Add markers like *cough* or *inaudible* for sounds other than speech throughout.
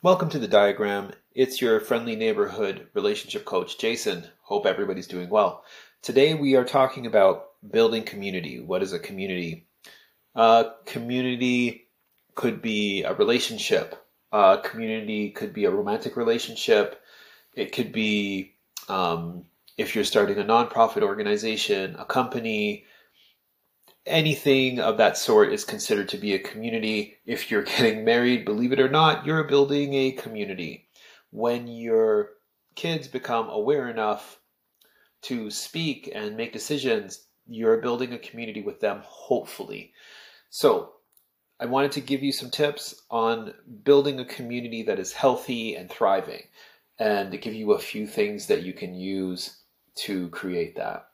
Welcome to the diagram. It's your friendly neighborhood relationship coach, Jason. Hope everybody's doing well. Today we are talking about building community. What is a community? Uh, community could be a relationship. Uh, community could be a romantic relationship. It could be um, if you're starting a nonprofit organization, a company, anything of that sort is considered to be a community. If you're *laughs* getting married, believe it or not, you're building a community. When your kids become aware enough to speak and make decisions, you're building a community with them, hopefully. So, I wanted to give you some tips on building a community that is healthy and thriving, and to give you a few things that you can use to create that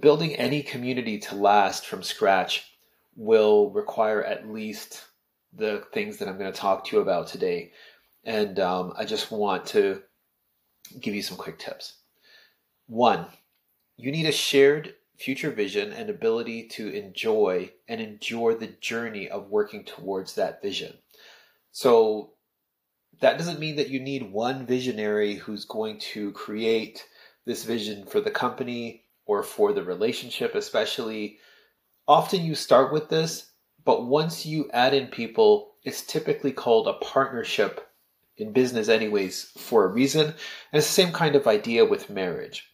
building any community to last from scratch will require at least the things that I'm going to talk to you about today. And um, I just want to give you some quick tips. One, you need a shared future vision and ability to enjoy and endure the journey of working towards that vision. So that doesn't mean that you need one visionary who's going to create this vision for the company or for the relationship, especially. Often you start with this, but once you add in people, it's typically called a partnership in business, anyways, for a reason. And it's the same kind of idea with marriage.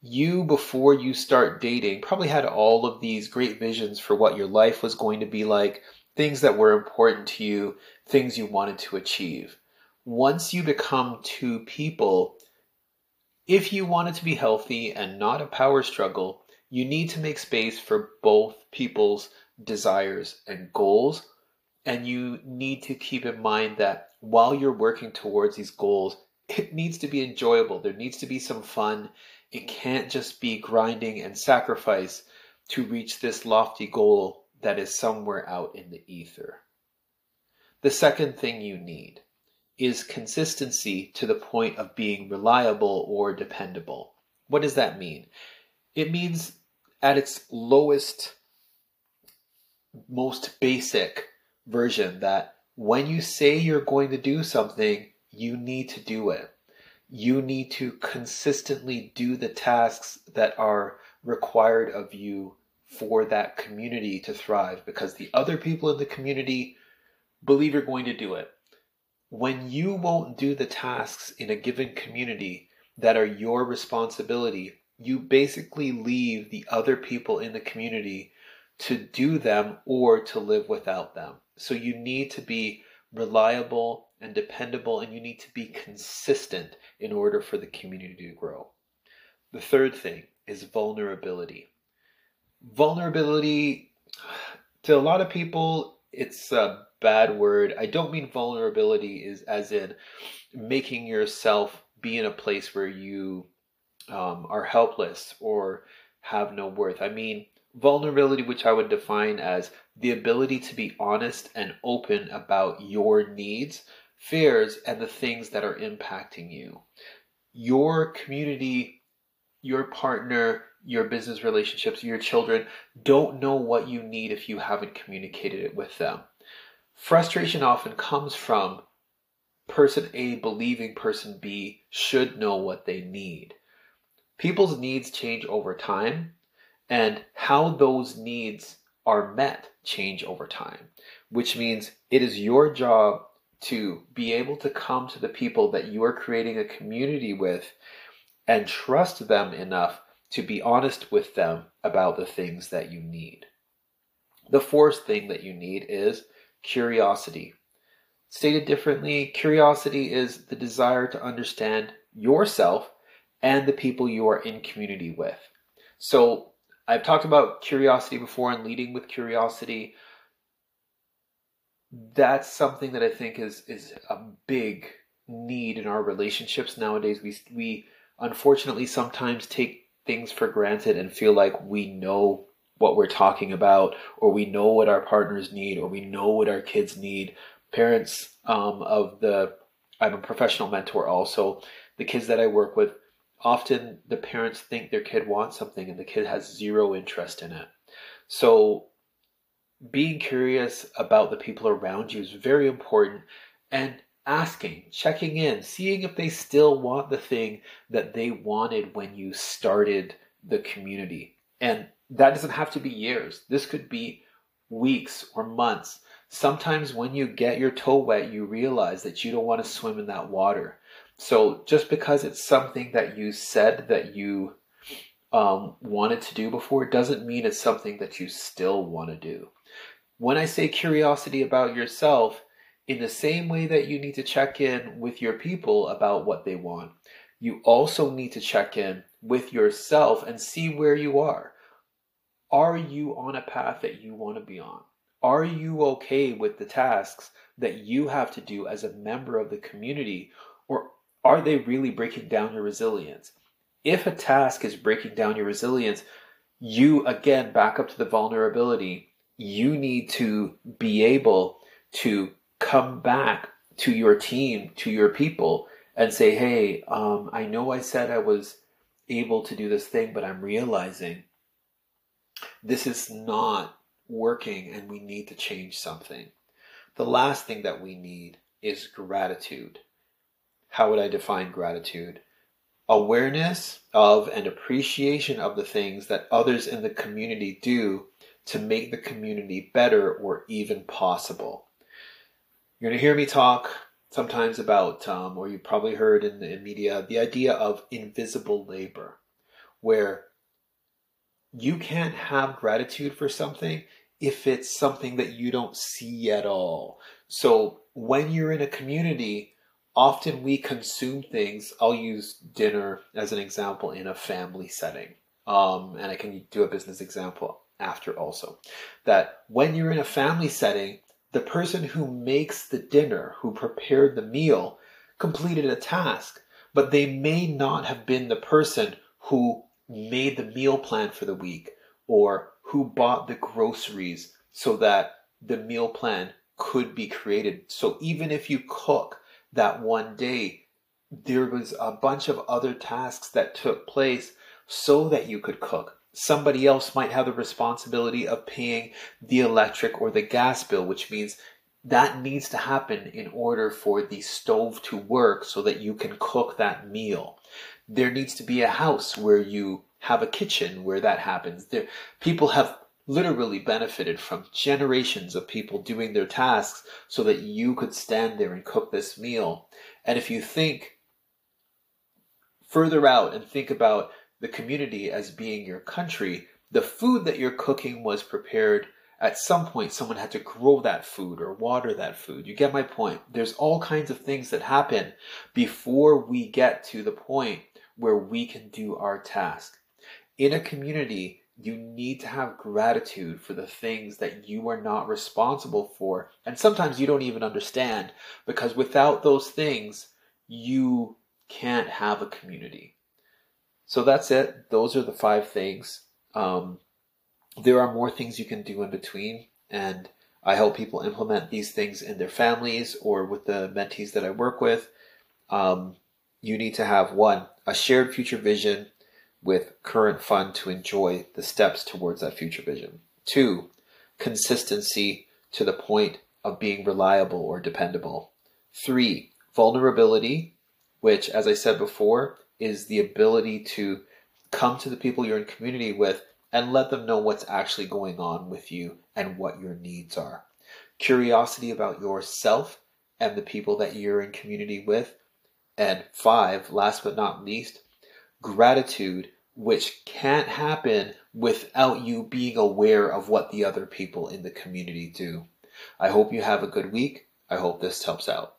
You, before you start dating, probably had all of these great visions for what your life was going to be like, things that were important to you, things you wanted to achieve. Once you become two people, if you want it to be healthy and not a power struggle, you need to make space for both people's desires and goals. And you need to keep in mind that while you're working towards these goals, it needs to be enjoyable. There needs to be some fun. It can't just be grinding and sacrifice to reach this lofty goal that is somewhere out in the ether. The second thing you need is consistency to the point of being reliable or dependable. What does that mean? It means at its lowest, most basic version that when you say you're going to do something, you need to do it. You need to consistently do the tasks that are required of you for that community to thrive because the other people in the community believe you're going to do it when you won't do the tasks in a given community that are your responsibility, you basically leave the other people in the community to do them or to live without them. So you need to be reliable and dependable, and you need to be consistent in order for the community to grow. The third thing is vulnerability. Vulnerability, to a lot of people, it's a bad word. I don't mean vulnerability is as in making yourself be in a place where you um, are helpless or have no worth. I mean vulnerability, which I would define as the ability to be honest and open about your needs, fears, and the things that are impacting you. Your community, your partner, your business relationships, your children don't know what you need if you haven't communicated it with them. Frustration often comes from person A believing person B should know what they need. People's needs change over time, and how those needs are met change over time, which means it is your job to be able to come to the people that you are creating a community with and trust them enough to be honest with them about the things that you need. The fourth thing that you need is curiosity. Stated differently, curiosity is the desire to understand yourself and the people you are in community with. So, I've talked about curiosity before and leading with curiosity. That's something that I think is is a big need in our relationships nowadays. We we unfortunately sometimes take things for granted and feel like we know what we're talking about, or we know what our partners need, or we know what our kids need. Parents um, of the, I'm a professional mentor also. The kids that I work with, often the parents think their kid wants something and the kid has zero interest in it. So being curious about the people around you is very important and asking, checking in, seeing if they still want the thing that they wanted when you started the community. And that doesn't have to be years. This could be weeks or months. Sometimes when you get your toe wet, you realize that you don't want to swim in that water. So just because it's something that you said that you um, wanted to do before doesn't mean it's something that you still want to do. When I say curiosity about yourself, in the same way that you need to check in with your people about what they want, you also need to check in with yourself and see where you are. Are you on a path that you want to be on? Are you okay with the tasks that you have to do as a member of the community? Or are they really breaking down your resilience? If a task is breaking down your resilience, you again back up to the vulnerability. You need to be able to come back to your team, to your people, and say, hey, um, I know I said I was able to do this thing, but I'm realizing this is not working and we need to change something. The last thing that we need is gratitude. How would I define gratitude? Awareness of and appreciation of the things that others in the community do to make the community better or even possible. You're going to hear me talk sometimes about, um, or you probably heard in the in media, the idea of invisible labor, where you can't have gratitude for something if it's something that you don't see at all. So when you're in a community, often we consume things. I'll use dinner as an example in a family setting. Um, and I can do a business example after also. That when you're in a family setting, the person who makes the dinner, who prepared the meal, completed a task, but they may not have been the person who made the meal plan for the week or who bought the groceries so that the meal plan could be created. So even if you cook that one day, there was a bunch of other tasks that took place so that you could cook somebody else might have the responsibility of paying the electric or the gas bill, which means that needs to happen in order for the stove to work so that you can cook that meal. There needs to be a house where you have a kitchen where that happens. There, people have literally benefited from generations of people doing their tasks so that you could stand there and cook this meal. And if you think further out and think about the community as being your country, the food that you're cooking was prepared at some point someone had to grow that food or water that food. You get my point. There's all kinds of things that happen before we get to the point where we can do our task. In a community, you need to have gratitude for the things that you are not responsible for. And sometimes you don't even understand because without those things, you can't have a community. So that's it. Those are the five things. Um, there are more things you can do in between, and I help people implement these things in their families or with the mentees that I work with. Um, you need to have one, a shared future vision with current fund to enjoy the steps towards that future vision. Two, consistency to the point of being reliable or dependable. Three, vulnerability, which, as I said before, is the ability to come to the people you're in community with and let them know what's actually going on with you and what your needs are. Curiosity about yourself and the people that you're in community with. And five, last but not least, gratitude, which can't happen without you being aware of what the other people in the community do. I hope you have a good week. I hope this helps out.